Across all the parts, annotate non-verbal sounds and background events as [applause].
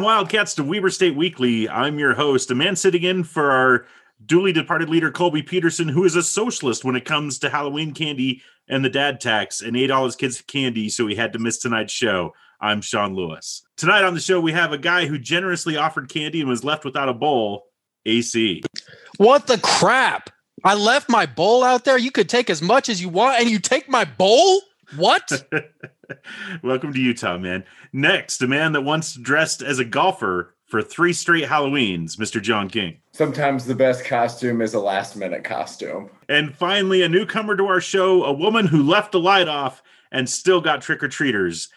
Welcome, Wildcats, to Weber State Weekly. I'm your host, a man sitting in for our duly departed leader, Colby Peterson, who is a socialist when it comes to Halloween candy and the dad tax and ate all his kids' candy, so he had to miss tonight's show. I'm Sean Lewis. Tonight on the show, we have a guy who generously offered candy and was left without a bowl, AC. What the crap? I left my bowl out there. You could take as much as you want, and you take my bowl? What? [laughs] Welcome to Utah, man. Next, a man that once dressed as a golfer for three straight Halloweens, Mr. John King. Sometimes the best costume is a last minute costume. And finally, a newcomer to our show, a woman who left the light off and still got trick or treaters,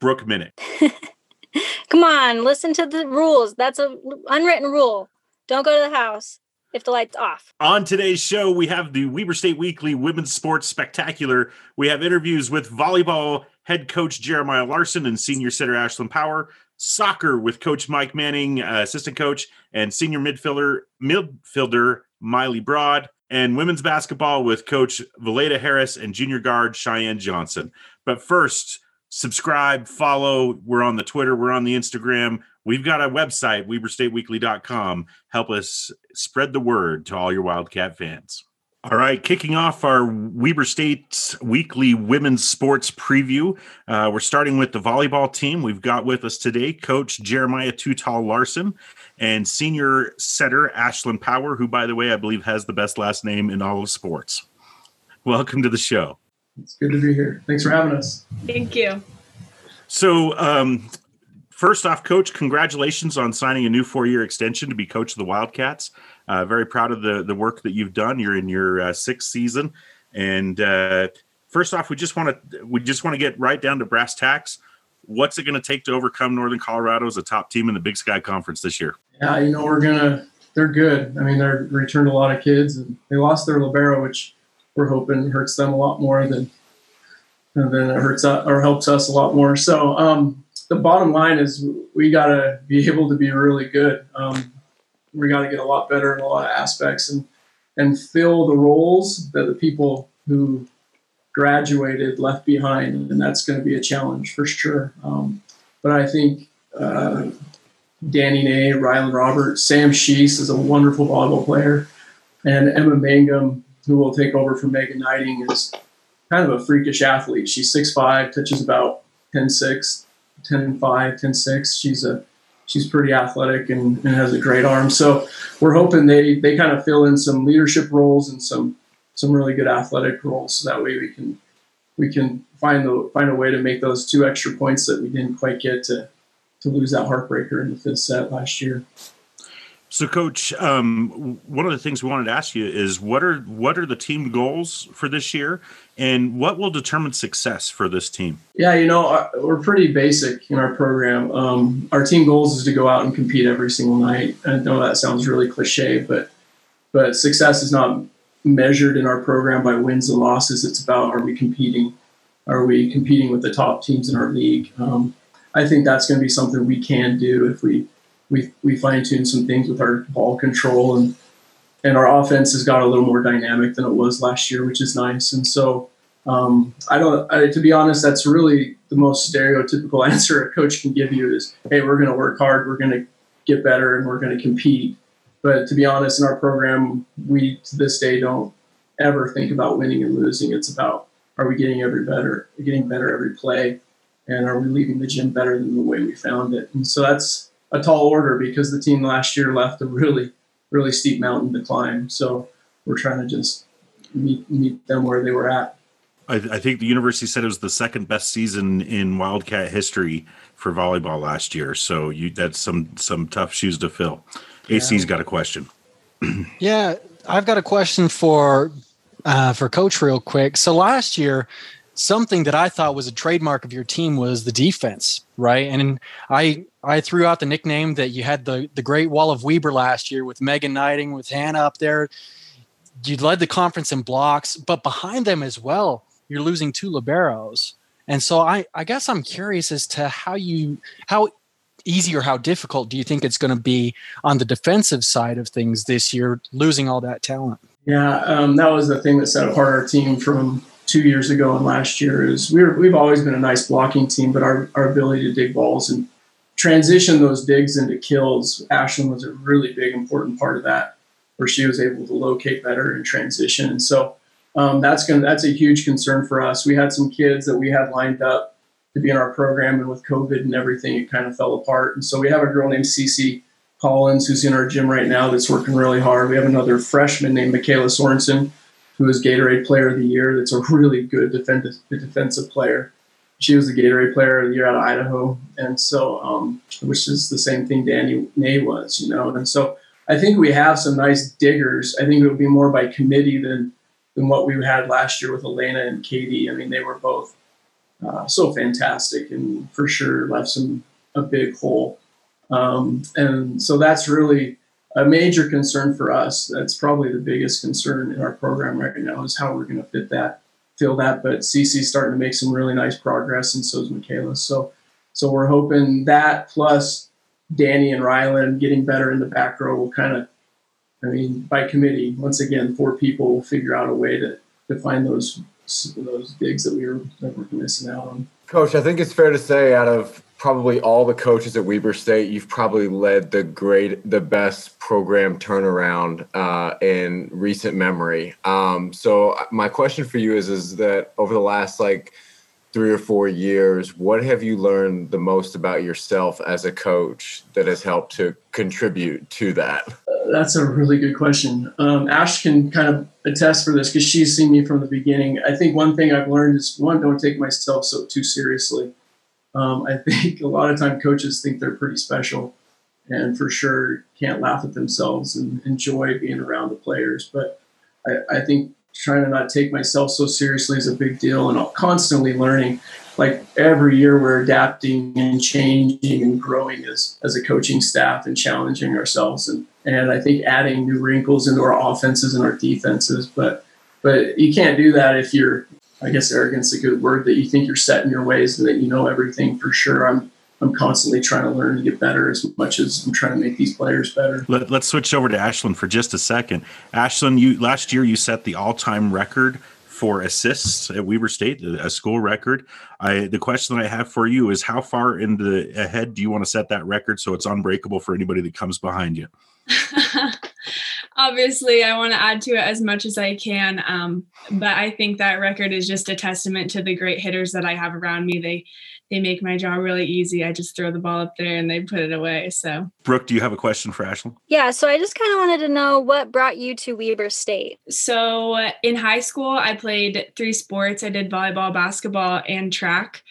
Brooke Minnick. [laughs] Come on, listen to the rules. That's a unwritten rule. Don't go to the house if the light's off. On today's show, we have the Weber State Weekly Women's Sports Spectacular. We have interviews with volleyball head coach Jeremiah Larson and senior setter Ashlyn Power, soccer with coach Mike Manning, uh, assistant coach, and senior midfielder midfielder Miley Broad, and women's basketball with coach Velaida Harris and junior guard Cheyenne Johnson. But first, subscribe, follow. We're on the Twitter, we're on the Instagram. We've got a website, WeberStateWeekly.com. Help us spread the word to all your Wildcat fans. All right, kicking off our Weber State's weekly women's sports preview. Uh, we're starting with the volleyball team. We've got with us today Coach Jeremiah Tutal Larson and senior setter Ashlyn Power, who, by the way, I believe has the best last name in all of sports. Welcome to the show. It's good to be here. Thanks for having us. Thank you. So, um, first off, Coach, congratulations on signing a new four-year extension to be coach of the Wildcats. Uh, very proud of the the work that you've done. You're in your uh, sixth season, and uh, first off, we just want to we just want to get right down to brass tacks. What's it going to take to overcome Northern Colorado as a top team in the Big Sky Conference this year? Yeah, you know we're gonna. They're good. I mean, they're returned a lot of kids, and they lost their libero, which we're hoping hurts them a lot more than than it hurts us, or helps us a lot more. So um, the bottom line is we got to be [laughs] able to be really good. Um, we got to get a lot better in a lot of aspects and and fill the roles that the people who graduated left behind, and that's going to be a challenge for sure. Um, but I think uh, Danny Nay, Rylan Roberts, Sam Sheese is a wonderful volleyball player, and Emma Mangum, who will take over for Megan Knighting, is kind of a freakish athlete. She's 6'5", touches about 10'6", 10'5", 10'6". She's a she's pretty athletic and, and, has a great arm. So we're hoping they they kind of fill in some leadership roles and some some really good athletic roles. So that way we can we can find the find a way to make those two extra points that we didn't quite get to to lose that heartbreaker in the fifth set last year. So, Coach, um, one of the things we wanted to ask you is what are what are the team goals for this year, and what will determine success for this team? Yeah, you know, uh, we're pretty basic in our program. Um, our team goals is to go out and compete every single night. I know that sounds really cliche, but but success is not measured in our program by wins and losses. It's about are we competing? Are we competing with the top teams in our league? Um, I think that's going to be something we can do if we we we fine tune some things with our ball control and and our offense has got a little more dynamic than it was last year, which is nice. And so um, I don't, I, to be honest, that's really the most stereotypical [laughs] answer a coach can give you is, hey, we're going to work hard, we're going to get better, and we're going to compete. But to be honest, in our program, we to this day don't ever think about winning and losing. It's about are we getting every better, getting better every play, and are we leaving the gym better than the way we found it? And so that's a tall order because the team last year left a really, really steep mountain to climb. So we're trying to just meet meet them where they were at. I, I, think the university said it was the second best season in Wildcat history for volleyball last year. So you that's some some tough shoes to fill. Yeah. AC's got a question. [clears throat] yeah, I've got a question for uh, for Coach real quick. So last year, something that I thought was a trademark of your team was the defense, right? And I I threw out the nickname that you had the the Great Wall of Weber last year with Megan Knighting, with Hannah up there. You led the conference in blocks, but behind them as well, you're losing two liberos. And so I I guess I'm curious as to how you how easy or how difficult do you think it's going to be on the defensive side of things this year, losing all that talent? Yeah, um, that was the thing that set apart our team from two years ago and last year. Is we we've always been a nice blocking team, but our, our ability to dig balls and transition those digs into kills, Ashlyn was a really big important part of that, where she was able to locate better and transition. And so um, that's gonna that's a huge concern for us. We had some kids that we had lined up to be in our program, and with COVID and everything, it kind of fell apart. And so we have a girl named Cece Collins who's in our gym right now that's working really hard. We have another freshman named Michaela Sorensen, who is Gatorade Player of the Year. That's a really good defensive defensive player. She was the Gatorade Player of the Year out of Idaho, and so um, which is the same thing Danny Nay was, you know. And so I think we have some nice diggers. I think it would be more by committee than than what we had last year with Elena and Katie. I mean, they were both uh, so fantastic and for sure left some a big hole. Um, and so that's really a major concern for us. That's probably the biggest concern in our program right now is how we're going to fit that, fill that. But Cece's starting to make some really nice progress, and so is Michaela. So, so we're hoping that plus Danny and Rylan getting better in the back row will kind of, I mean, by committee, once again, four people will figure out a way to, to find those those digs that we were that we're missing out on. Coach, I think it's fair to say out of probably all the coaches at Weber State, you've probably led the great, the best program turnaround uh, in recent memory. Um, so my question for you is, is that over the last like three or four years, what have you learned the most about yourself as a coach that has helped to contribute to that? That's a really good question. Um, Ash can kind of attest for this because she's seen me from the beginning. I think one thing I've learned is one, don't take myself so too seriously. Um, I think a lot of time coaches think they're pretty special, and for sure can't laugh at themselves and enjoy being around the players. But I, I think trying to not take myself so seriously is a big deal, and constantly learning. Like every year, we're adapting and changing and growing as as a coaching staff and challenging ourselves, and and I think adding new wrinkles into our offenses and our defenses. But but you can't do that if you're I guess arrogance is a good word that you think you're set in your ways and that you know everything for sure. I'm I'm constantly trying to learn to get better as much as I'm trying to make these players better. Let, us switch over to Ashlyn for just a second. Ashlyn, you last year you set the all-time record for assists at Weber State, a school record. I the question that I have for you is how far in the ahead do you want to set that record so it's unbreakable for anybody that comes behind you? [laughs] obviously I want to add to it as much as I can. Um, but I think that record is just a testament to the great hitters that I have around me. They they make my job really easy. I just throw the ball up there and they put it away. So Brooke, do you have a question for Ashlyn? Yeah, so I just kind of wanted to know what brought you to Weber State. So in high school, I played three sports. I did volleyball, basketball, and track.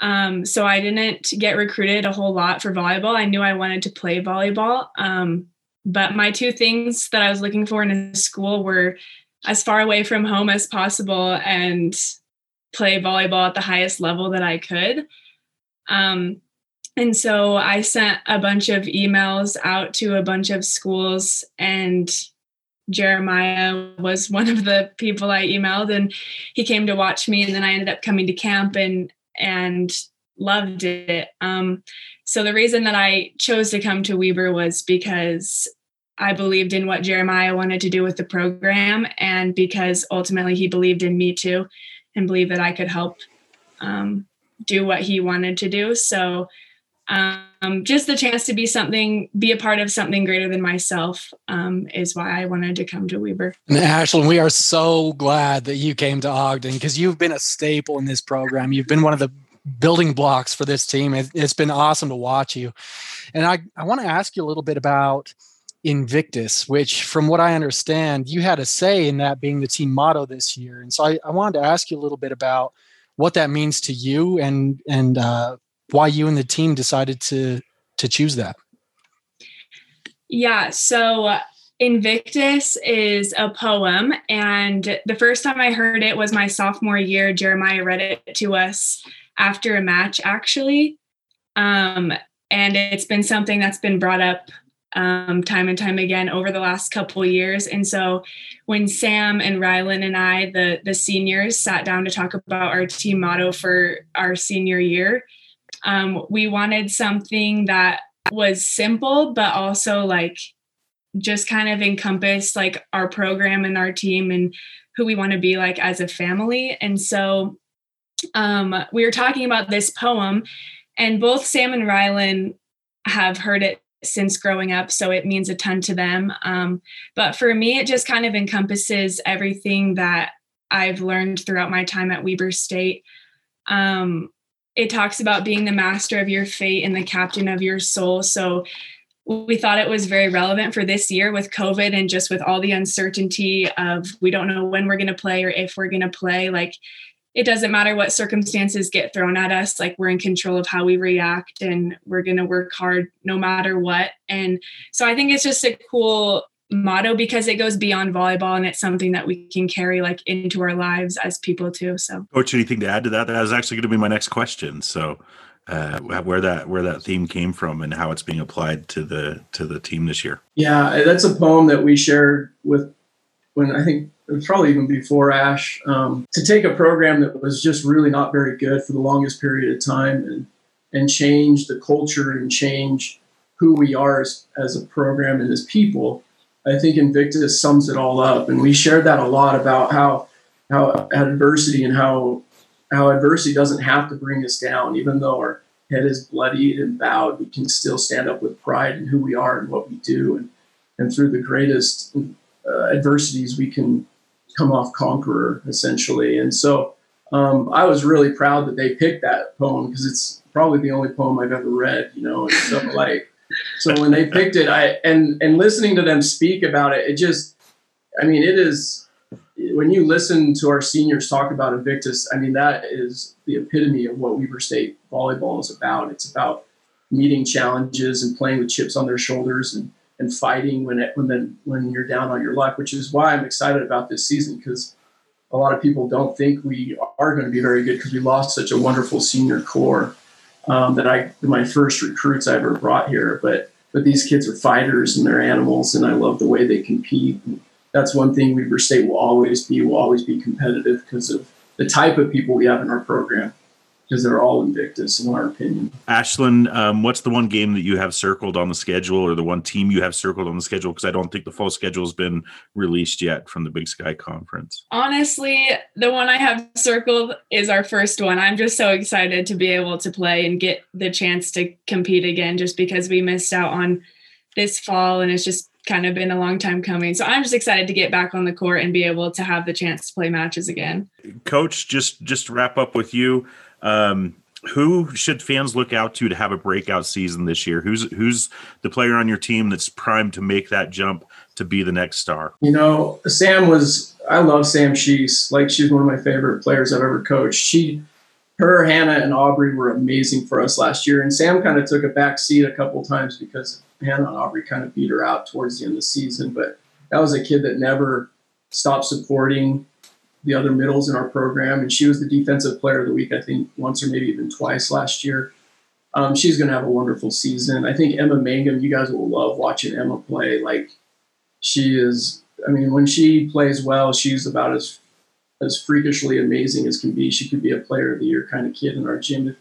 Um, so I didn't get recruited a whole lot for volleyball. I knew I wanted to play volleyball. Um, but my two things that I was looking for in a school were as far away from home as possible and play volleyball at the highest level that I could. Um, and so I sent a bunch of emails out to a bunch of schools, and Jeremiah was one of the people I emailed, and he came to watch me. And then I ended up coming to camp and and loved it. Um, so the reason that I chose to come to Weber was because I believed in what Jeremiah wanted to do with the program, and because ultimately he believed in me too, and believed that I could help um, do what he wanted to do. So, um, just the chance to be something, be a part of something greater than myself, um, is why I wanted to come to Weber. And Ashlyn, we are so glad that you came to Ogden because you've been a staple in this program. You've been one of the building blocks for this team. It, has been awesome to watch you. And I, I want to ask you a little bit about Invictus, which, from what I understand, you had a say in that being the team motto this year. And so I, I wanted to ask you a little bit about what that means to you and and uh, why you and the team decided to to choose that. Yeah. So. Uh, Invictus is a poem, and the first time I heard it was my sophomore year. Jeremiah read it to us after a match, actually. Um, and it's been something that's been brought up um, time and time again over the last couple years. And so when Sam and Rylan and I, the the seniors, sat down to talk about our team motto for our senior year, um, we wanted something that was simple, but also like just kind of encompass like our program and our team and who we want to be like as a family. And so um, we were talking about this poem And both Sam and Rylan have heard it since growing up, so it means a ton to them. Um, but for me, it just kind of encompasses everything that I've learned throughout my time at Weber State. Um, it talks about being the master of your fate and the captain of your soul. So we thought it was very relevant for this year with COVID and just with all the uncertainty of we don't know when we're going to play or if we're going to play. Like it doesn't matter what circumstances get thrown at us, like we're in control of how we react and we're going to work hard no matter what. And so I think it's just a cool motto because it goes beyond volleyball and it's something that we can carry like into our lives as people too so. Coach anything to add to that? That was actually going to be my next question. So uh, where that where that theme came from and how it's being applied to the to the team this year. Yeah that's a poem that we shared with when i think it was probably even before ash um, to take a program that was just really not very good for the longest period of time and and change the culture and change who we are as, as a program and as people I think Invictus sums it all up. And we shared that a lot about how how adversity and how how adversity doesn't have to bring us down, even though our head is bloodied and bowed, we can still stand up with pride in who we are and what we do. And and through the greatest uh, adversities, we can come off conqueror essentially. And so um, I was really proud that they picked that poem because it's probably the only poem I've ever read. You know, and so like so when they picked it, I and and listening to them speak about it, it just, I mean, it is when you listen to our seniors talk about Invictus, I mean, that is the epitome of what Weber State volleyball is about. It's about meeting challenges and playing with chips on their shoulders and and fighting when it, when then when you're down on your luck, which is why I'm excited about this season because a lot of people don't think we are going to be very good because we lost such a wonderful senior core um, that I my first recruits I ever brought here. But but these kids are fighters and they're animals, and I love the way they compete. And that's one thing Weber State will always be. Will always be competitive because of the type of people we have in our program because they're all Invictus, in our opinion. Ashlyn, um, what's the one game that you have circled on the schedule, or the one team you have circled on the schedule? Because I don't think the full schedule has been released yet from the Big Sky Conference. Honestly, the one I have circled is our first one. I'm just so excited to be able to play and get the chance to compete again, just because we missed out on this fall, and it's just kind of been a long time coming. So I'm just excited to get back on the court and be able to have the chance to play matches again. Coach, just just wrap up with you. Um, who should fans look out to to have a breakout season this year? Who's who's the player on your team that's primed to make that jump to be the next star? You know, Sam was. I love Sam Sheese. Like she's one of my favorite players I've ever coached. She, her, Hannah, and Aubrey were amazing for us last year. And Sam kind of took a back seat a couple times because Hannah and Aubrey kind of beat her out towards the end of the season. But that was a kid that never stopped supporting the other middles in our program, and she was the defensive player of the week, I think, once or maybe even twice last year. Um, she's going to have a wonderful season. I think Emma Mangum, you guys will love watching Emma play. Like she is, I mean, when she plays well, she's about as as freakishly amazing as can be. She could be a player of the year kind of kid in our gym if,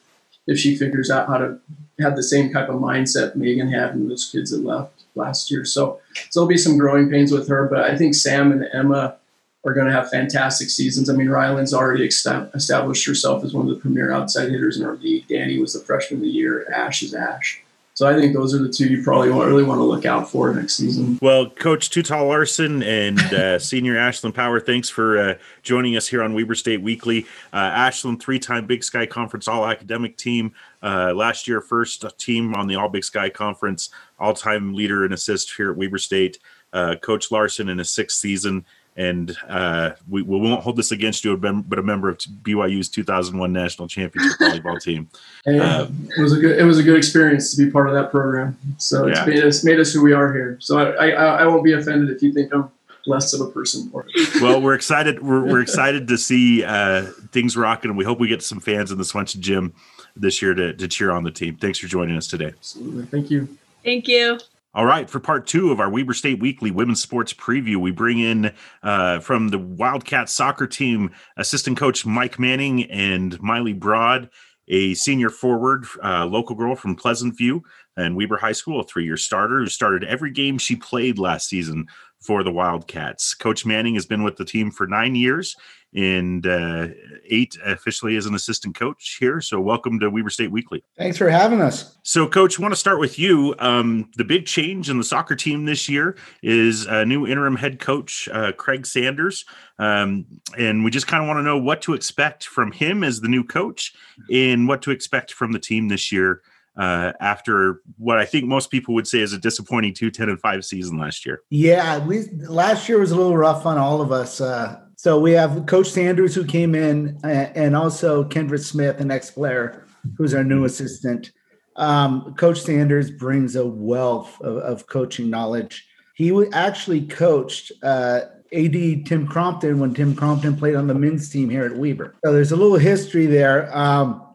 if she figures out how to have the same type of mindset Megan had and those kids that left last year. So, so there'll be some growing pains with her, but I think Sam and Emma are going to have fantastic seasons. I mean, Rylan's already established herself as one of the premier outside hitters in our league. Danny was the freshman of the year. Ash is Ash. So I think those are the two you probably really want to look out for next season. Well, Coach Tutal Larson and uh, [laughs] Senior Ashlyn Power, thanks for uh, joining us here on Weber State Weekly. Uh, Ashlyn, three-time Big Sky Conference All-Academic Team. Uh, last year, first team on the All Big Sky Conference, all-time leader in assists here at Weber State. Uh, Coach Larson in his sixth season and uh, we, we won't hold this against you, but a member of BYU's 2001 national championship [laughs] volleyball team. And uh, it was a good it was a good experience to be part of that program. So it's yeah. made us made us who we are here. So I, I, I won't be offended if you think I'm less of a person for it. [laughs] Well, we're excited. We're, we're excited to see uh, things rocking, and we hope we get some fans in the Swenson Gym this year to, to cheer on the team. Thanks for joining us today. Absolutely. Thank you. Thank you. All right, for part two of our Weber State Weekly Women's Sports Preview, we bring in uh, from the Wildcat soccer team assistant coach Mike Manning and Miley Broad, a senior forward, uh, local girl from Pleasant View and Weber High School, a three year starter who started every game she played last season for the Wildcats. Coach Manning has been with the team for nine years and uh, eight officially as an assistant coach here. So, welcome to Weber State Weekly. Thanks for having us. So, Coach, want to start with you. Um, the big change in the soccer team this year is a new interim head coach, uh, Craig Sanders. Um, and we just kind of want to know what to expect from him as the new coach and what to expect from the team this year uh, after what I think most people would say is a disappointing 2 10 and 5 season last year. Yeah, we last year was a little rough on all of us. Uh, so we have Coach Sanders who came in, and also Kendra Smith, an ex player, who's our new assistant. Um, Coach Sanders brings a wealth of, of coaching knowledge. He actually coached uh, AD Tim Crompton when Tim Crompton played on the men's team here at Weber. So there's a little history there. Um,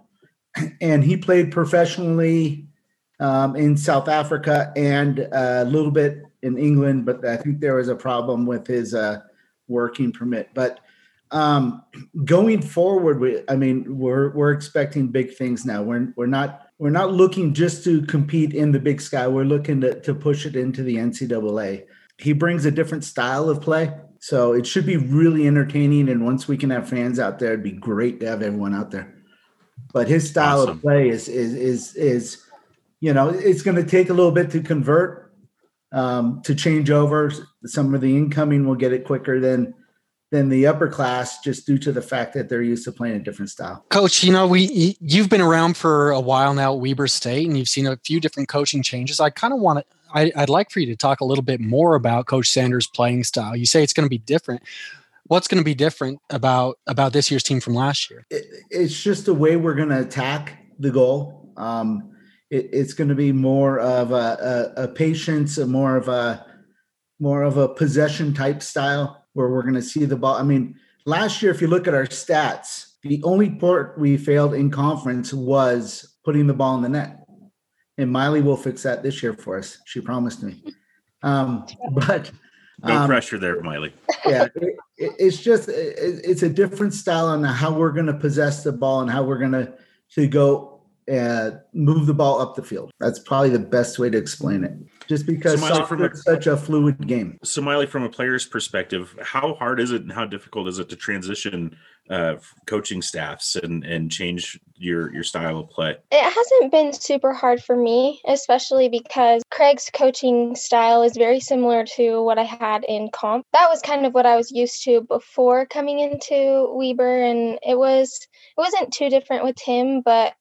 [clears throat] and he played professionally um, in South Africa and uh, a little bit in England, but I think there was a problem with his uh, working permit. But um, going forward, we, I mean, we're we're expecting big things now. We're we're not we're not looking just to compete in the Big Sky. We're looking to to push it into the NCAA. He brings a different style of play, so it should be really entertaining. And once we can have fans out there, it'd be great to have everyone out there but his style awesome. of play is is is is you know it's going to take a little bit to convert um, to change over. Some of the incoming will get it quicker than than the upper class just due to the fact that they're used to playing a different style. Coach you know we you've been around for a while now at weber state and you've seen a few different coaching changes. I kind of want to I, i'd like for you to talk a little bit more about coach sanders playing style. You say it's going to be different. What's going to be different about about this year's team from last year? It, it's just the way we're going to attack the goal. Um, it, it's going to be more of a, a, a, patience, a more of a more of a possession type style where we're going to see the ball. I mean, last year, if you look at our stats, the only part we failed in conference was putting the ball in the net. And Miley will fix that this year for us. She promised me. Um, [laughs] but no um, pressure there, Miley. [laughs] Yeah, it, it, it's just it, it's a different style on how we're going to possess the ball and how we're going to to go uh, move the ball up the field. That's probably the best way to explain it. Just because so soccer is such a fluid game. So, Miley, from a player's perspective, how hard is it and how difficult is it to transition uh, coaching staffs and and change your your style of play? It hasn't been super hard for me, especially because Craig's coaching style is very similar to what I had in comp. That was kind of what I was used to before coming into Weber, and it was it wasn't too different with him, but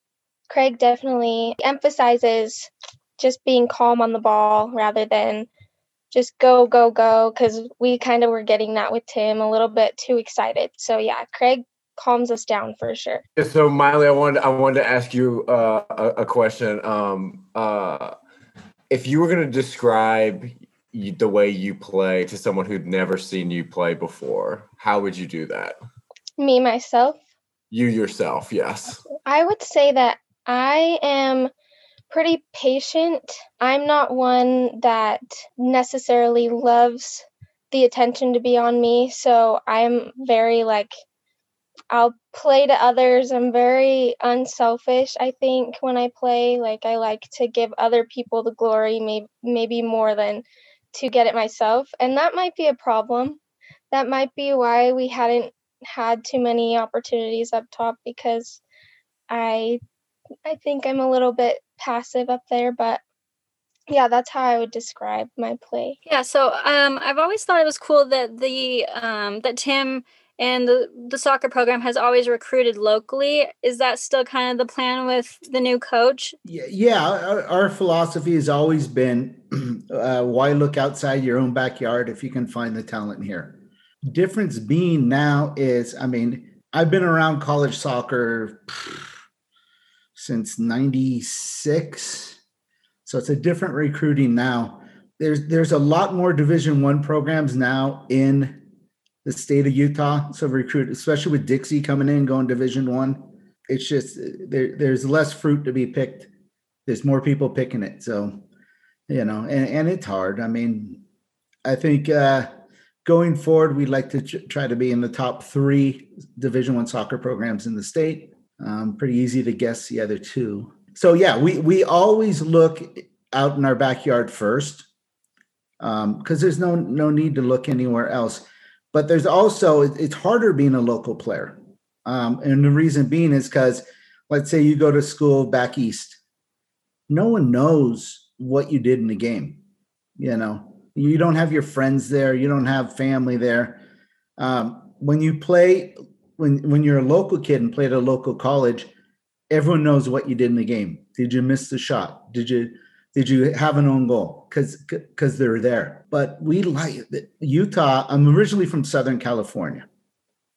Craig definitely emphasizes just being calm on the ball rather than just go go go because we kind of were getting that with tim a little bit too excited. So yeah craig calms us down for sure. So miley i wanted i wanted to ask you uh, a, a, question. Um, uh, if you were going to describe the way you play to someone who'd never seen you play before how would you do that? Me myself? You yourself yes. I would say that i am pretty patient. I'm not one that necessarily loves the attention to be on me. So I'm very like, I'll play to others. I'm very unselfish, I think, when I play. Like, I like to give other people the glory, maybe, maybe more than to get it myself. And that might be a problem. That might be why we hadn't had too many opportunities up top because I I think I'm a little bit passive up there, but yeah, that's how I would describe my play. Yeah, so um, I've always thought it was cool that the um, that Tim and the, the soccer program has always recruited locally. Is that still kind of the plan with the new coach? Yeah, yeah our, our philosophy has always been [clears throat] uh, why look outside your own backyard if you can find the talent here. Difference being now is, I mean, I've been around college soccer since 96 so it's a different recruiting now. There's there's a lot more division one programs now in the state of utah. So recruit especially with dixie coming in going division one it's just there, there's less fruit to be picked. There's more people picking it. So you know and, and it's hard. I mean i think uh going forward we'd like to try to be in the top three division one soccer programs in the state um, pretty easy to guess the other two. So yeah, we we always look out in our backyard first because um, there's no no need to look anywhere else. but there's also it's harder being a local player. Um, and the reason being is because let's say you go to school back east, no one knows what you did in the game. You know, you don't have your friends there, you don't have family there. Um, when you play, when when you're a local kid and play at a local college, everyone knows what you did in the game. Did you miss the shot? Did you did you have an own goal? Because because they're there. But we like Utah. I'm originally from Southern California,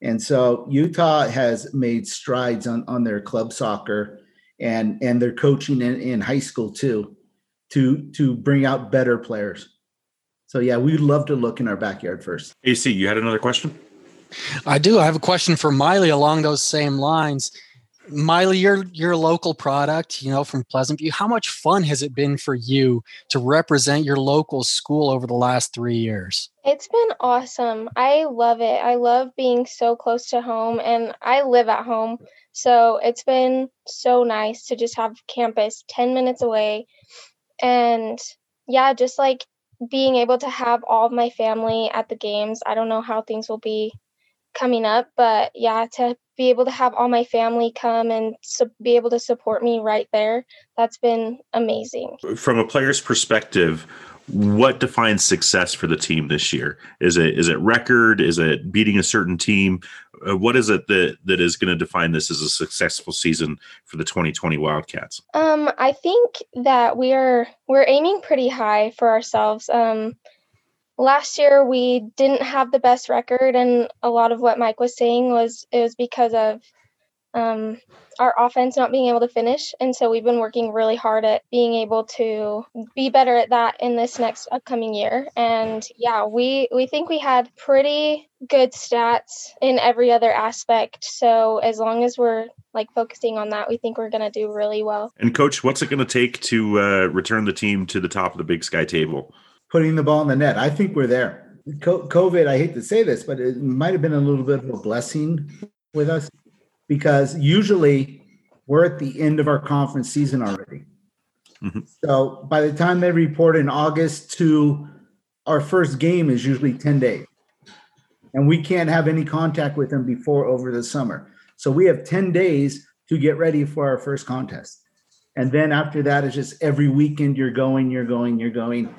and so Utah has made strides on on their club soccer and and their coaching in, in high school too, to to bring out better players. So yeah, we'd love to look in our backyard first. AC, you had another question? I do. I have a question for Miley along those same lines. Miley, you're a local product, you know, from Pleasant View. How much fun has it been for you to represent your local school over the last three years? It's been awesome. I love it. I love being so close to home, and I live at home, so it's been so nice to just have campus ten minutes away, and yeah, just like being able to have all of my family at the games. I don't know how things will be coming up, but yeah, to be able to have all my family come and su- be able to support me right there, that's been amazing. From a player's perspective, what defines success for the team this year? Is it is it record? Is it beating a certain team? Uh, what is it that that is going to define this as a successful season for the 2020 Wildcats? Um, I think that we are we're aiming pretty high for ourselves. Um, last year we didn't have the best record and a lot of what mike was saying was it was because of um, our offense not being able to finish. And so we've been working really hard at being able to be better at that in this next upcoming year. And yeah we we think we had pretty good stats in every other aspect. So as long as we're like focusing on that we think we're going to do really well. And coach what's it going to take to uh, return the team to the top of the big sky table putting the ball in the net. I think we're there. COVID, I hate to say this, but it might have been a little bit of a blessing with us because usually we're at the end of our conference season already. Mm-hmm. So by the time they report in August to our first game is usually 10 days. And we can't have any contact with them before over the summer. So we have 10 days to get ready for our first contest. And then after that, it's just every weekend you're going, you're going, you're going.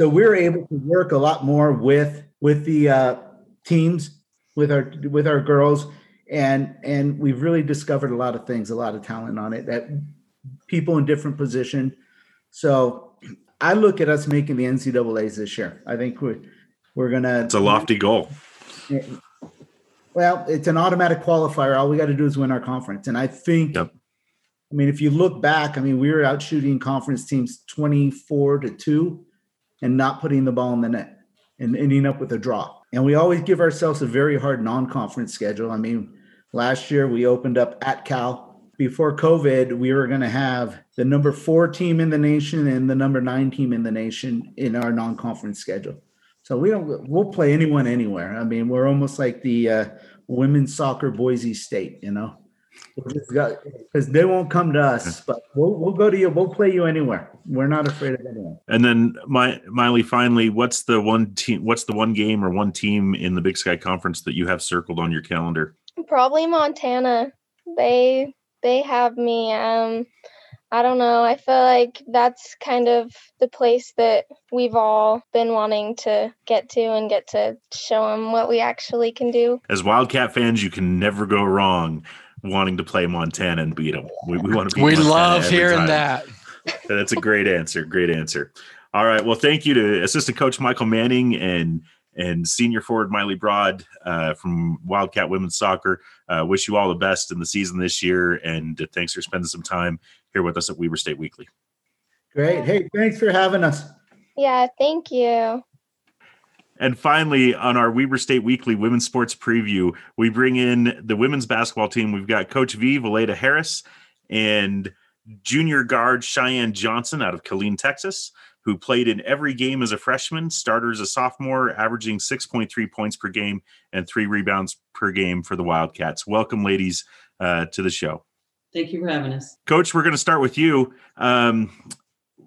So we're able to work a lot more with with the uh, teams, with our with our girls, and and we've really discovered a lot of things, a lot of talent on it. That people in different position. So I look at us making the NCAA's this year. I think we're we're gonna. It's a lofty goal. Well, it's an automatic qualifier. All we got to do is win our conference, and I think. Yep. I mean, if you look back, I mean, we were out shooting conference teams twenty-four to two and not putting the ball in the net and ending up with a draw. And we always give ourselves a very hard non-conference schedule. I mean, last year we opened up at Cal. Before COVID, we were going to have the number four team in the nation and the number nine team in the nation in our non-conference schedule. So we don't. We'll play anyone anywhere. I mean, we're almost like the uh, women's soccer Boise State. You know because they won't come to us, but we'll we'll go to you. We'll play you anywhere. We're not afraid of anyone. And then, my Miley, finally, what's the one team? What's the one game or one team in the Big Sky Conference that you have circled on your calendar? Probably Montana. They they have me. Um, I don't know. I feel like that's kind of the place that we've all been wanting to get to and get to show them what we actually can do. As Wildcat fans, you can never go wrong wanting to play Montana and beat them. We, we want to. we Montana love hearing time. that. [laughs] That's a great answer. Great answer. All right. Well, thank you to assistant coach Michael Manning and and senior forward Miley Broad uh, from Wildcat Women's Soccer. Uh, wish you all the best in the season this year, and uh, thanks for spending some time here with us at Weber State Weekly. Great. Hey, thanks for having us. Yeah, thank you. And finally, on our Weber State Weekly Women's Sports Preview, we bring in the women's basketball team. We've got Coach V, Velaida Harris, and junior guard Cheyenne Johnson out of Killeen, Texas, who played in every game as a freshman, starter as a sophomore, averaging 6.3 points per game and three rebounds per game for the Wildcats. Welcome, ladies, uh, to the show. Thank you for having us. Coach, we're going to start with you. Um,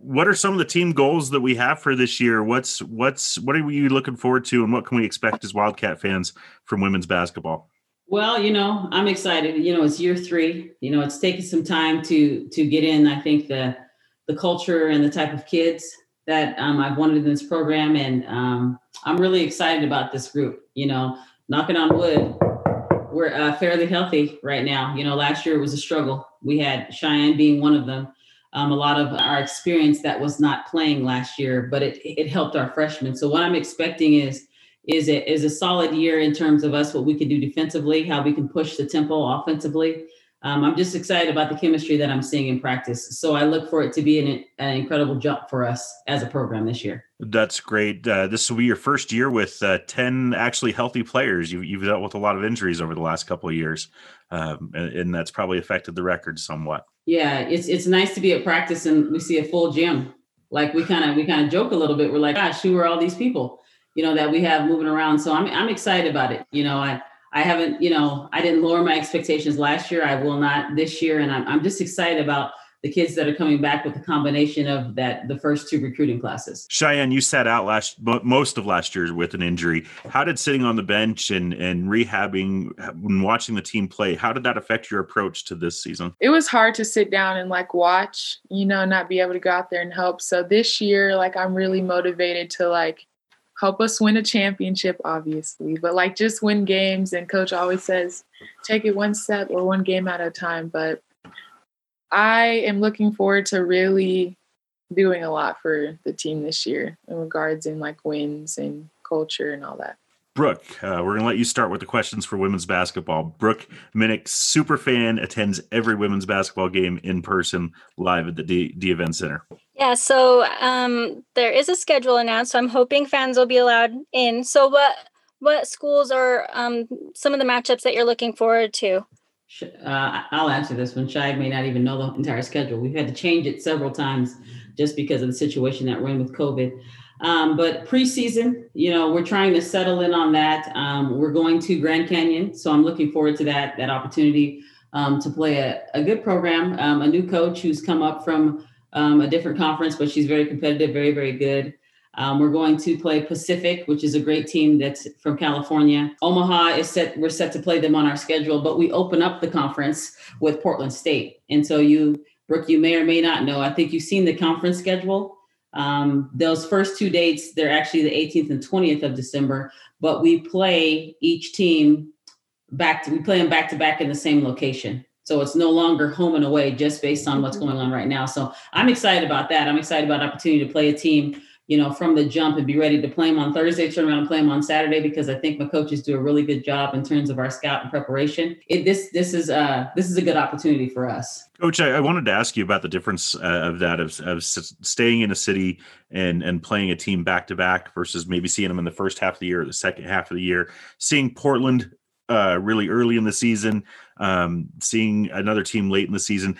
what are some of the team goals that we have for this year? What's what's what are you looking forward to, and what can we expect as Wildcat fans from women's basketball? Well, you know, I'm excited. You know, it's year three. You know, it's taken some time to to get in. I think the the culture and the type of kids that um, I've wanted in this program, and um, I'm really excited about this group. You know, knocking on wood, we're uh, fairly healthy right now. You know, last year was a struggle. We had Cheyenne being one of them. Um, a lot of our experience that was not playing last year, but it it helped our freshmen. So what I'm expecting is is is a solid year in terms of us what we can do defensively, how we can push the tempo offensively. Um, I'm just excited about the chemistry that I'm seeing in practice. So I look for it to be an, an incredible jump for us as a program this year. That's great. Uh, this will be your first year with uh, 10 actually healthy players. You, have dealt with a lot of injuries over the last couple of years, um, and, and, that's probably affected the record somewhat. Yeah, it's it's nice to be at practice and we see a full gym. Like we kind of we kind of joke a little bit. We're like, gosh, who are all these people? You know that we have moving around. So I'm I'm excited about it. You know, I I haven't, you know, I didn't lower my expectations last year. I will not this year. And I'm, I'm just excited about the kids that are coming back with the combination of that the first two recruiting classes. Cheyenne, you sat out last most of last year with an injury. How did sitting on the bench and and rehabbing and watching the team play, how did that affect your approach to this season? It was hard to sit down and like watch, you know, not be able to go out there and help. So this year, like I'm really motivated to like help us win a championship, obviously, but like just win games. And coach always says, take it one step or one game at a time. But I am looking forward to really doing a lot for the team this year in regards in like wins and culture and all that. Brooke, uh, we're going to let you start with the questions for women's basketball. Brooke Minnick, super fan, attends every women's basketball game in person live at the D, Dee Event Center. Yeah, so um, there is a schedule announced. So I'm hoping fans will be allowed in. So what what schools are um, some of the matchups that you're looking forward to? Uh, I'll answer this one. Shai may not even know the entire schedule. We've had to change it several times just because of the situation that we're in with COVID. Um, but preseason, you know, we're trying to settle in on that. Um, we're going to Grand Canyon, so I'm looking forward to that that opportunity um, to play a, a good program. Um, a new coach who's come up from um, a different conference, but she's very competitive, very very good. Um, we're going to play Pacific, which is a great team that's from California. Omaha is set. We're set to play them on our schedule, but we open up the conference with Portland State, and so you, Brooke, you may or may not know. I think you've seen the conference schedule. Um, those first two dates, they're actually the 18th and 20th of December, but we play each team back to, we play them back to back in the same location. So it's no longer home and away just based on what's going on right now. So I'm excited about that. I'm excited about opportunity to play a team you know, from the jump and be ready to play them on Thursday, turn around and play them on Saturday because I think my coaches do a really good job in terms of our scout and preparation. It, this this is uh this is a good opportunity for us. Coach, I, I wanted to ask you about the difference uh, of that of, of staying in a city and and playing a team back to back versus maybe seeing them in the first half of the year or the second half of the year. Seeing Portland uh, really early in the season, um, seeing another team late in the season.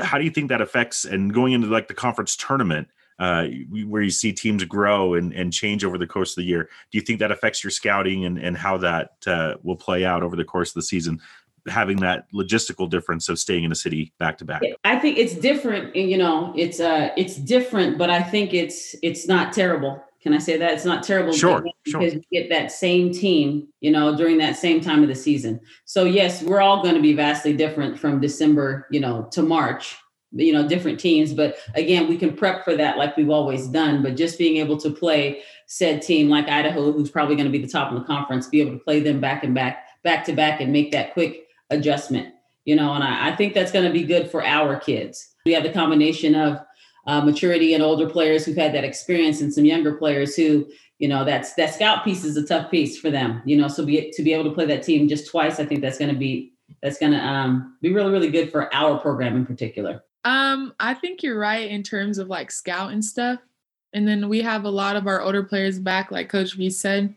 How do you think that affects and going into like the conference tournament? uh, where you see teams grow and, and change over the course of the year. Do you think that affects your scouting and, and how that uh, will play out over the course of the season? Having that logistical difference of staying in a city back to back? I think it's different you know it's uh it's different but i think it's it's not terrible. Can i say that? It's not terrible sure because sure. we get that same team you know during that same time of the season. So yes we're all going to be vastly different from december you know to march you know different teams. But again we can prep for that like we've always done but just being able to play said team like idaho who's probably going to be the top in the conference be able to play them back and back back to back and make that quick adjustment you know and i, I think that's going to be good for our kids we have the combination of uh, maturity and older players who've had that experience and some younger players who you know that's that scout piece is a tough piece for them you know so be to be able to play that team just twice i think that's going to be that's going to um, be really really good for our program in particular um, I think you're right in terms of like scout and stuff. And then we have a lot of our older players back, like Coach V said.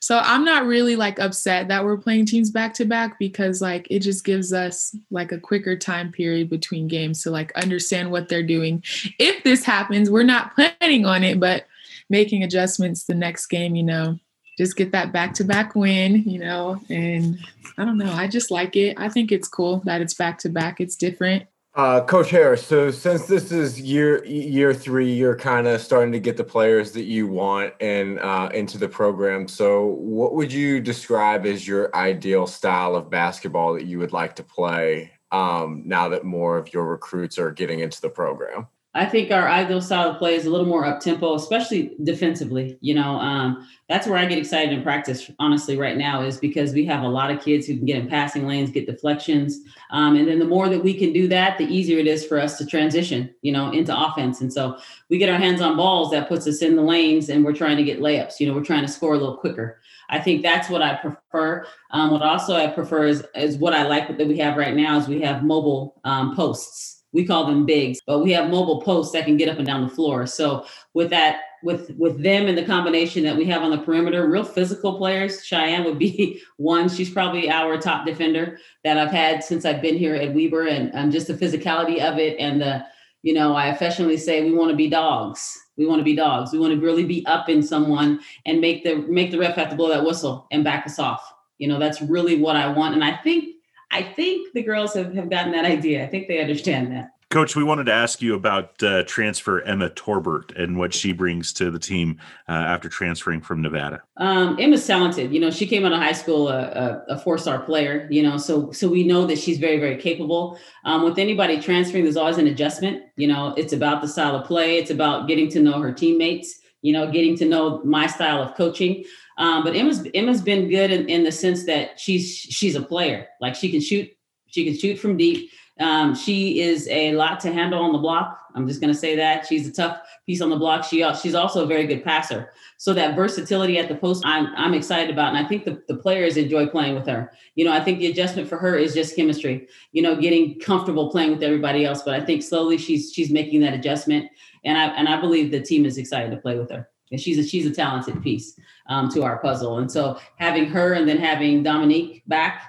So I'm not really like upset that we're playing teams back to back because like it just gives us like a quicker time period between games to like understand what they're doing. If this happens, we're not [laughs] planning on it, but making adjustments the next game, you know, just get that back to back win, you know, and I don't know, I just like it. I think it's cool that it's back to back. It's different Uh, Coach Harris, so since this is year year three, you're kind of starting to get the players that you want and uh, into the program. So, what would you describe as your ideal style of basketball that you would like to play um, now that more of your recruits are getting into the program? I think our ideal style of play is a little more up tempo, especially defensively. You know, um, that's where I get excited in practice. Honestly, right now is because we have a lot of kids who can get in passing lanes, get deflections, um, and then the more that we can do that, the easier it is for us to transition. You know, into offense. And so we get our hands on balls that puts us in the lanes, and we're trying to get layups. You know, we're trying to score a little quicker. I think that's what I prefer. Um, what also I prefer is, is what I like that we have right now is we have mobile um, posts we call them bigs, but we have mobile posts that can get up and down the floor. So with that, with with them and the combination that we have on the perimeter, real physical players. Cheyenne would be [laughs] one. She's probably our top defender that I've had since I've been here at Weber, and, and just the physicality of it and the, you know, I affectionately say we want to be dogs. We want to be dogs. We want to really be up in someone and make the make the ref have to blow that whistle and back us off. You know, that's really what I want. And I think I think the girls have, have gotten that idea. I think they understand that. Coach, we wanted to ask you about uh, transfer Emma Torbert and what she brings to the team uh, after transferring from Nevada. Um, Emma's talented. You know, she came out of high school a, a, a four-star player. You know, so so we know that she's very very capable. Um, with anybody transferring, there's always an adjustment. You know, it's about the style of play. It's about getting to know her teammates. You know, getting to know my style of coaching. Um, but Emma's Emma's been good in, in the sense that she's she's a player. Like she can shoot, she can shoot from deep. Um, she is a lot to handle on the block. I'm just going to say that she's a tough piece on the block. She she's also a very good passer. So that versatility at the post, I'm I'm excited about, and I think the, the players enjoy playing with her. You know, I think the adjustment for her is just chemistry. You know, getting comfortable playing with everybody else. But I think slowly she's she's making that adjustment, and I and I believe the team is excited to play with her. And she's a she's a talented piece um, to our puzzle. And so having her and then having Dominique back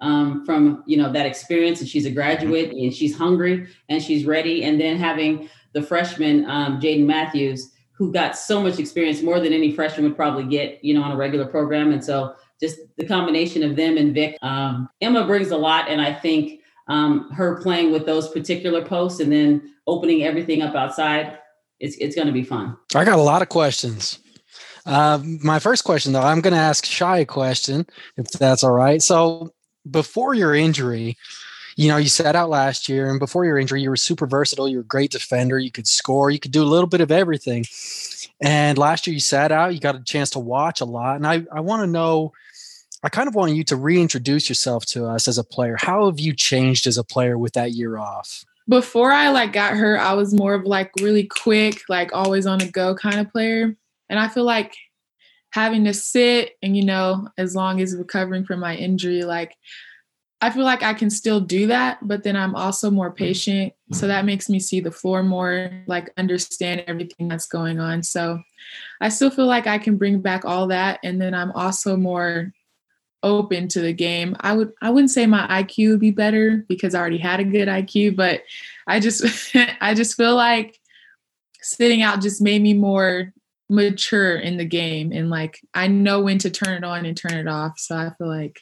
um, from you know that experience, and she's a graduate and she's hungry and she's ready, and then having the freshman um, Jaden Matthews who got so much experience more than any freshman would probably get you know on a regular program, and so just the combination of them and Vic, um, Emma brings a lot, and I think um, her playing with those particular posts and then opening everything up outside it's it's going to be fun. I got a lot of questions. Uh, my first question, though, I'm going to ask Shy a question, if that's all right. So, before your injury, you know, you sat out last year, and before your injury, you were super versatile. You were a great defender. You could score. You could do a little bit of everything. And last year, you sat out. You got a chance to watch a lot. And I, I want to know. I kind of want you to reintroduce yourself to us as a player. How have you changed as a player with that year off? Before I like got hurt, I was more of like really quick, like always on the go kind of player. And I feel like having to sit and you know, as long as recovering from my injury, like I feel like I can still do that, but then I'm also more mm-hmm. patient. So that mm-hmm. makes me see the floor more, like understand everything that's going on. So I still feel like I can bring back all that. And then I'm also more open to the game. I would I wouldn't say my IQ would be better because I already had a good IQ, but I just [laughs] I just feel like sitting out just made me more mature in the game and like I know when to turn it on and turn it off. So I feel like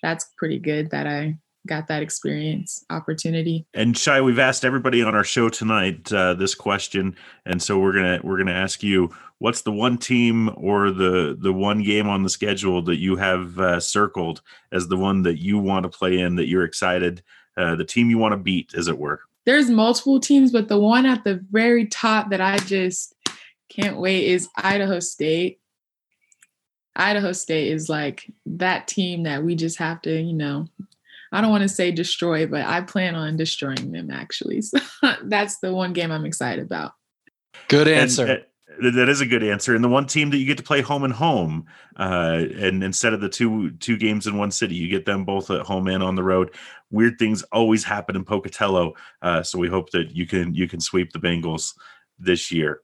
that's pretty good that I got that experience opportunity. And Shy, we've asked everybody on our show tonight uh, this question, and so we're gonna we're gonna ask you what's the one team or the the one game on the schedule that you have uh, circled as the one that you want to play in that you're excited uh, the team you want to beat as it were there's multiple teams but the one at the very top that i just can't wait is idaho state idaho state is like that team that we just have to you know I don't want to say destroy, but I plan on destroying them actually. So [laughs] that's the one game I'm excited about. Good answer. And, that is a good answer. And the one team that you get to play home and home, uh, and instead of the two two games in one city, you get them both at home and on the road. Weird things always happen in Pocatello, uh, so we hope that you can you can sweep the Bengals this year.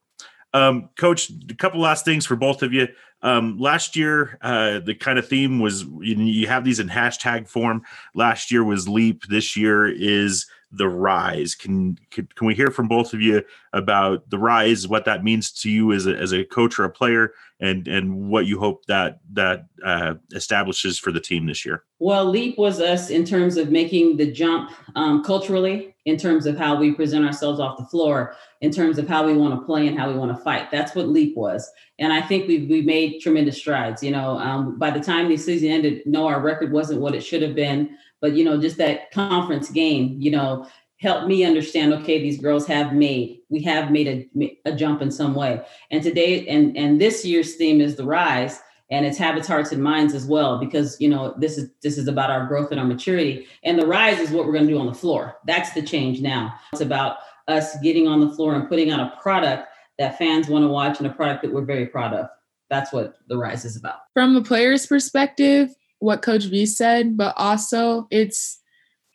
Um, Coach, a couple last things for both of you. Um, last year, uh, the kind of theme was you, have these in hashtag form. Last year was leap. This year is the rise. Can, can can we hear from both of you about the rise, what that means to you as a as a coach or a player, and and what you hope that that uh, establishes for the team this year? Well, Leap was us in terms of making the jump um, culturally, in terms of how we present ourselves off the floor, in terms of how we want to play and how we want to fight. That's what Leap was, and I think we we made tremendous strides. You know, um, by the time the season ended, no, our record wasn't what it should have been, but you know, just that conference game, you know, helped me understand. Okay, these girls have made we have made a a jump in some way, and today and and this year's theme is the rise and it's habits hearts and minds as well because you know this is this is about our growth and our maturity. And the rise is what we're going to do on the floor. That's the change now. It's about us getting on the floor and putting out a product that fans want to watch and a product that we're very proud of. That's what the rise is about. From the players perspective what coach v said but also it's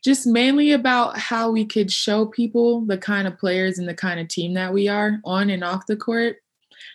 just mainly about how we could show people the kind of players and the kind of team that we are on and off the court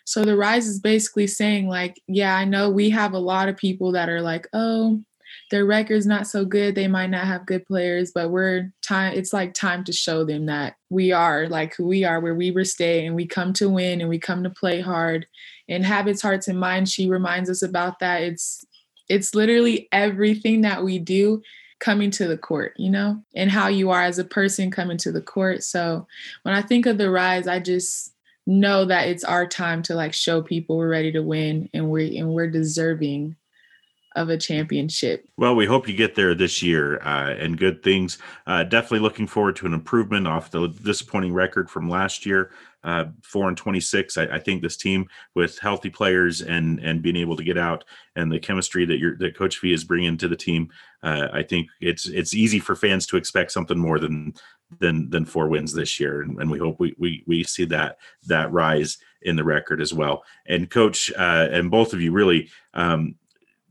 so the rise is basically saying, like, yeah, I know we have a lot of people that are like, oh, their record's not so good. They might not have good players, but we're time. It's like time to show them that we are like who we are, where Weber State, and we come to win and we come to play hard. And habits, hearts, and minds. She reminds us about that. It's it's literally everything that we do coming to the court, you know, and how you are as a person coming to the court. So when I think of the rise, I just know that it's our time to like show people we're ready to win and we and we're deserving of a championship. Well, we hope you get there this year uh, and good things. Uh, definitely looking forward to an improvement off the disappointing record from last year. Uh, four and twenty six. I, I, think this team with healthy players and and being able to get out and the chemistry that your that Coach V is bringing to the team. Uh, I think it's it's easy for fans to expect something more than than than four wins this year, and, and we hope we, we we see that that rise in the record as well. And Coach uh, and both of you really. Um,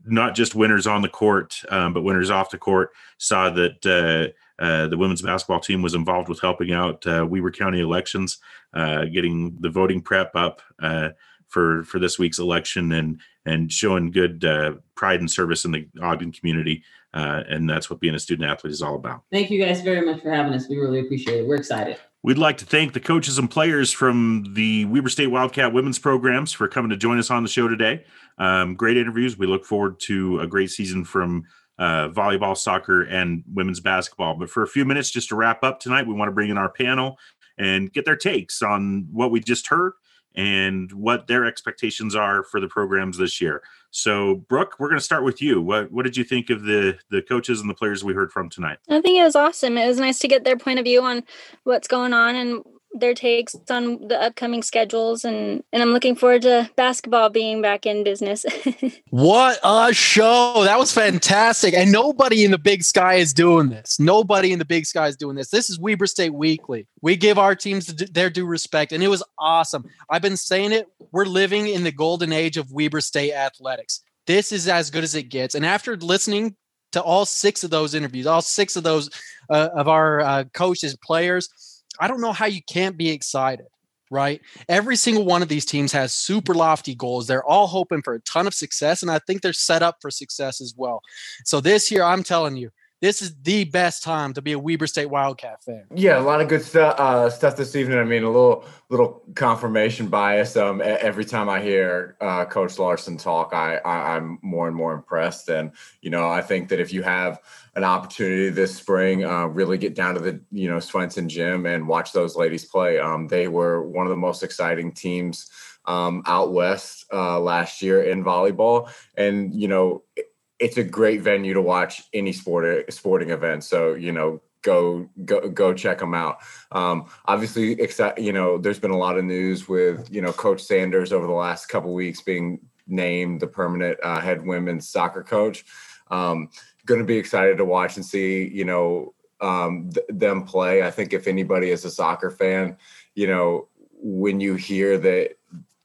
not just winners on the court, um, but winners off the court. Saw that uh, uh, the women's basketball team was involved with helping out uh, Weber County elections, uh, getting the voting prep up uh, for for this week's election, and and showing good uh, pride and service in the Ogden community. and that's what being a student athlete is all about. Thank you guys very much for having us. We really appreciate it. We're excited. We'd like to thank the coaches and players from the Weber State Wildcat women's programs for coming to join us on the show today. Um, great interviews. We look forward to a great season from uh, volleyball, soccer, and women's basketball. But for a few minutes, just to wrap up tonight, we want to bring in our panel and get their takes on what we just heard and what their expectations are for the programs this year. So, Brooke, we're going to start with you. What what did you think of the the coaches and the players we heard from tonight? I think it was awesome. It was nice to get their point of view on what's going on and their takes on the upcoming schedules and and I'm looking forward to basketball being back in business. [laughs] what a show. That was fantastic. And nobody in the big sky is doing this. Nobody in the big sky is doing this. This is Weber State Weekly. We give our teams their due respect and it was awesome. I've been saying it. We're living in the golden age of Weber State athletics. This is as good as it gets. And after listening to all six of those interviews, all six of those uh, of our uh, coaches, players, I don't know how you can't be excited, right? Every single one of these teams has super lofty goals. They're all hoping for a ton of success, and I think they're set up for success as well. So this year, I'm telling you, this is the best time to be a Weber State Wildcat fan. Yeah, a lot of good stuff uh, stuff this evening. I mean, a little little confirmation bias. Um, every time I hear uh, Coach Larsen talk, I, I am more and more impressed. And you know, I think that if you have an opportunity this spring, uh, really get down to the you know Swenson gym and watch those ladies play. Um, they were one of the most exciting teams um, out west uh, last year in volleyball, and you know it's a great venue to watch any sport sporting event. So you know, go go go check them out. Um, obviously, you know, there's been a lot of news with you know Coach Sanders over the last couple weeks being named the permanent uh, head women's soccer coach. Um, going to be excited to watch and see you know um, th- them play. I think if anybody is a soccer fan, you know, when you hear that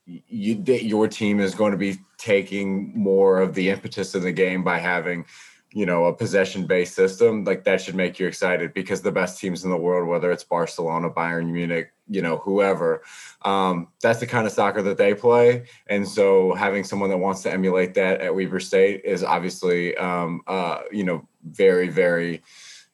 you your team is going to be taking more of the impetus in the game by having you know a possession based system like that should make you excited because the best teams in the world whether it's barcelona bayern munich you know whoever um, that's the kind of soccer that they play. And so having someone that wants to emulate that at weber state is obviously um, uh, you know very very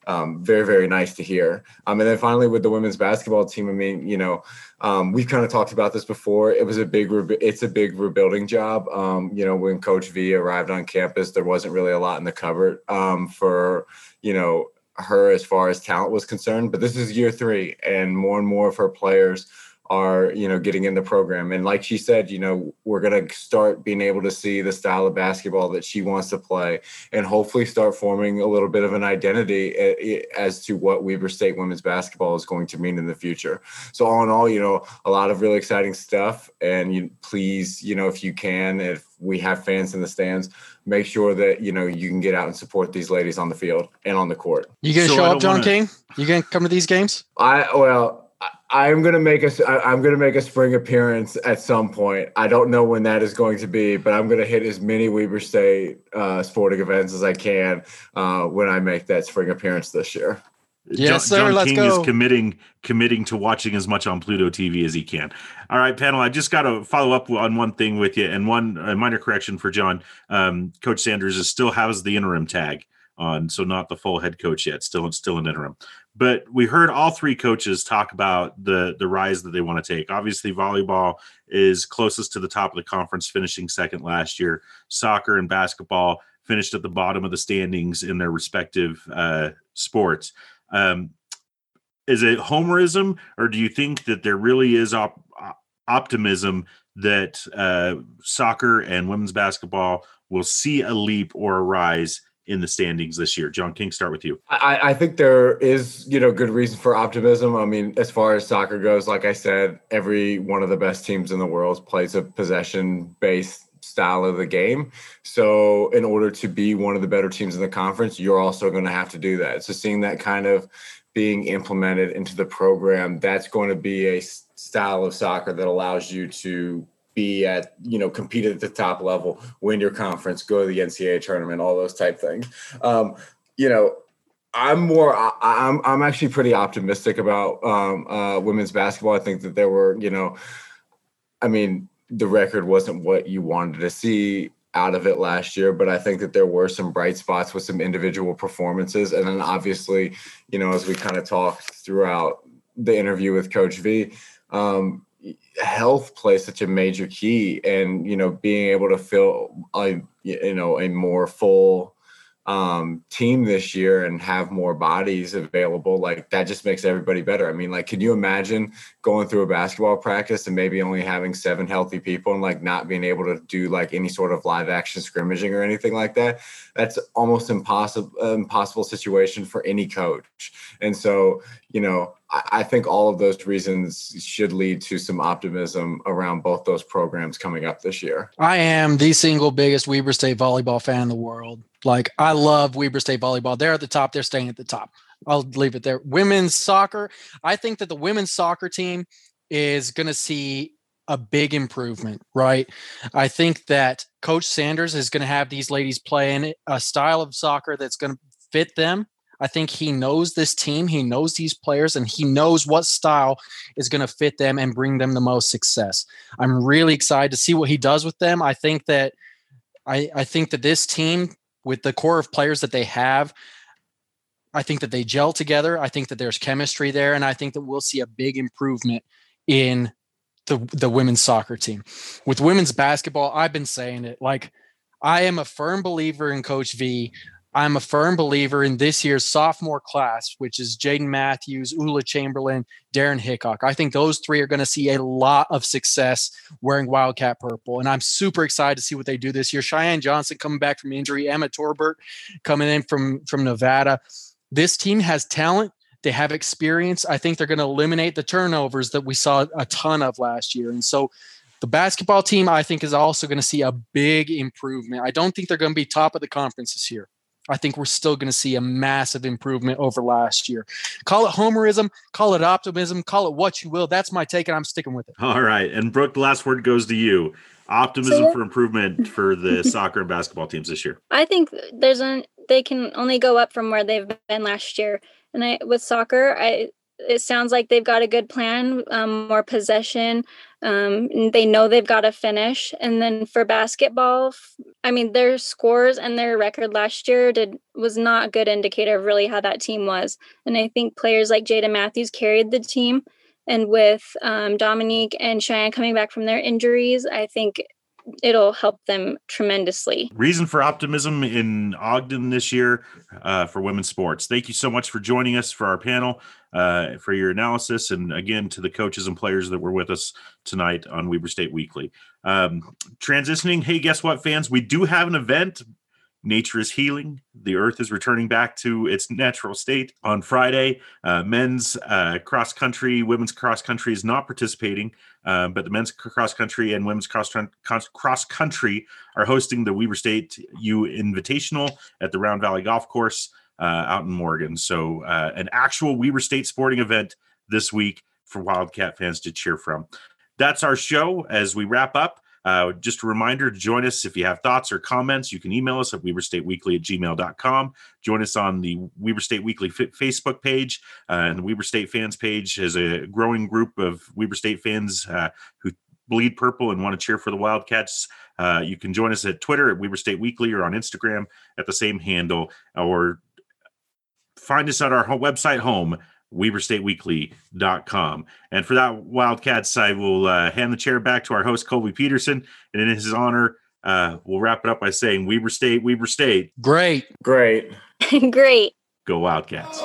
um, very very nice to hear. Um, and then finally with the women's basketball team, I mean, you know, um, we've kind of talked about this before. It was a big, re- it's a big rebuilding job. Um, you know, when Coach V arrived on campus, there wasn't really a lot in the cupboard um, for you know her as far as talent was concerned. But this is year three, and more and more of her players are you know getting in the program. And like she said you know we're going to start being able to see the style of basketball that she wants to play and hopefully start forming a little bit of an identity eh, eh, as to what weber state women's basketball is going to mean in the future. So all in all you know a lot of really exciting stuff. And you please you know if you can if we have fans in the stands make sure that you know you can get out and support these ladies on the field and on the court. You gonna So show up john wanna- king? You gonna come to these games? I well, I- I'm gonna make a I- I'm gonna make a spring appearance at some point. I don't know when that is going to be, but I'm gonna hit as many Weber State uh, sporting events as I can uh, when I make that spring appearance this year. Yes, John, sir, John let's King go. is committing committing to watching as much on Pluto TV as he can. All right, panel. I just got to follow up on one thing with you, and one a minor correction for John. Um, coach Sanders is still has the interim tag on, so not the full head coach yet. Still, still an interim. But we heard all three coaches talk about the the rise that they want to take. Obviously, volleyball is closest to the top of the conference, finishing second last year. Soccer and basketball finished at the bottom of the standings in their respective uh, sports. Um, is it homerism, or do you think that there really is op- op- optimism that uh, soccer and women's basketball will see a leap or a rise in the standings this year? John King, start with you. I, I think there is, you know, good reason for optimism. I mean, as far as soccer goes, like I said, every one of the best teams in the world plays a possession-based style of the game. So, in order to be one of the better teams in the conference, you're also going to have to do that. So, seeing that kind of being implemented into the program, that's going to be a style of soccer that allows you to be at, you know, compete at the top level, win your conference, go to the NCAA tournament, all those type things. Um, you know, I'm more. I, I'm. I'm actually pretty optimistic about um, uh, women's basketball. I think that there were, you know, I mean, the record wasn't what you wanted to see out of it last year, but I think that there were some bright spots with some individual performances, and then obviously, you know, as we kind of talked throughout the interview with Coach V, um, health plays such a major key, and you know, being able to fill a you know a more full um team this year and have more bodies available like that just makes everybody better. I mean like can you imagine going through a basketball practice and maybe only having seven healthy people and like not being able to do like any sort of live action scrimmaging or anything like that? That's almost impossible impossible situation for any coach. And so you know I, I think all of those reasons should lead to some optimism around both those programs coming up this year I am the single biggest Weber State volleyball fan in the world. Like I love Weber State volleyball. They're at the top. They're staying at the top. I'll leave it there. Women's soccer. I think that the women's soccer team is going to see a big improvement, right? I think that Coach Sanders is going to have these ladies playing a style of soccer that's going to fit them. I think he knows this team, he knows these players, and he knows what style is going to fit them and bring them the most success. I'm really excited to see what he does with them. I think that I, I think that this team, with the core of players that they have, I think that they gel together. I think that there's chemistry there, and I think that we'll see a big improvement in the the women's soccer team. With women's basketball, I've been saying it like I am a firm believer in Coach V. I'm a firm believer in this year's sophomore class, which is Jaden Matthews, Ula Chamberlain, Daryn Hickok. I think those three are going to see a lot of success wearing Wildcat purple. And I'm super excited to see what they do this year. Cheyenne Johnson coming back from injury, Emma Torbert coming in from, from Nevada. This team has talent. They have experience. I think they're going to eliminate the turnovers that we saw a ton of last year. And so the basketball team, I think, is also going to see a big improvement. I don't think they're going to be top of the conference this year. I think we're still going to see a massive improvement over last year. Call it homerism, call it optimism, call it what you will. That's my take, and I'm sticking with it. All right. And Brooke, the last word goes to you. Optimism So- for improvement for the [laughs] soccer and basketball teams this year. I think there's an they can only go up from where they've been last year. And I with soccer, I it sounds like they've got a good plan, um, more possession. Um, they know they've got to finish. And then for basketball, I mean, their scores and their record last year did was not a good indicator of really how that team was. And I think players like Jada Matthews carried the team. And with um, Dominique and Cheyenne coming back from their injuries, I think it'll help them tremendously. Reason for optimism in Ogden this year uh, for women's sports. Thank you so much for joining us for our panel, uh, for your analysis, and again to the coaches and players that were with us tonight on Weber State Weekly. Um, transitioning, hey, guess what, fans? We do have an event nature is healing. The earth is returning back to its natural state on Friday. Uh, men's uh, cross country, women's cross country is not participating, uh, but the men's cross country and women's cross, cross country are hosting the Weber State U Invitational at the Round Valley Golf Course uh, out in Morgan. So, uh, an actual Weber State sporting event this week for Wildcat fans to cheer from. That's our show as we wrap up. Uh, just a reminder to join us if you have thoughts or comments. You can email us at weberstateweekly at gmail.com. Join us on the Weber State Weekly F- Facebook page. Uh, and the Weber State fans page is a growing group of Weber State fans uh, who bleed purple and want to cheer for the Wildcats. Uh, you can join us at Twitter at Weber State Weekly or on Instagram at the same handle or find us at our website home WeberStateWeekly.com. And for that Wildcats, I will uh, hand the chair back to our host, Colby Peterson. And in his honor, uh, we'll wrap it up by saying Weber State, Weber State. Great. Great. [laughs] Great. Go Wildcats.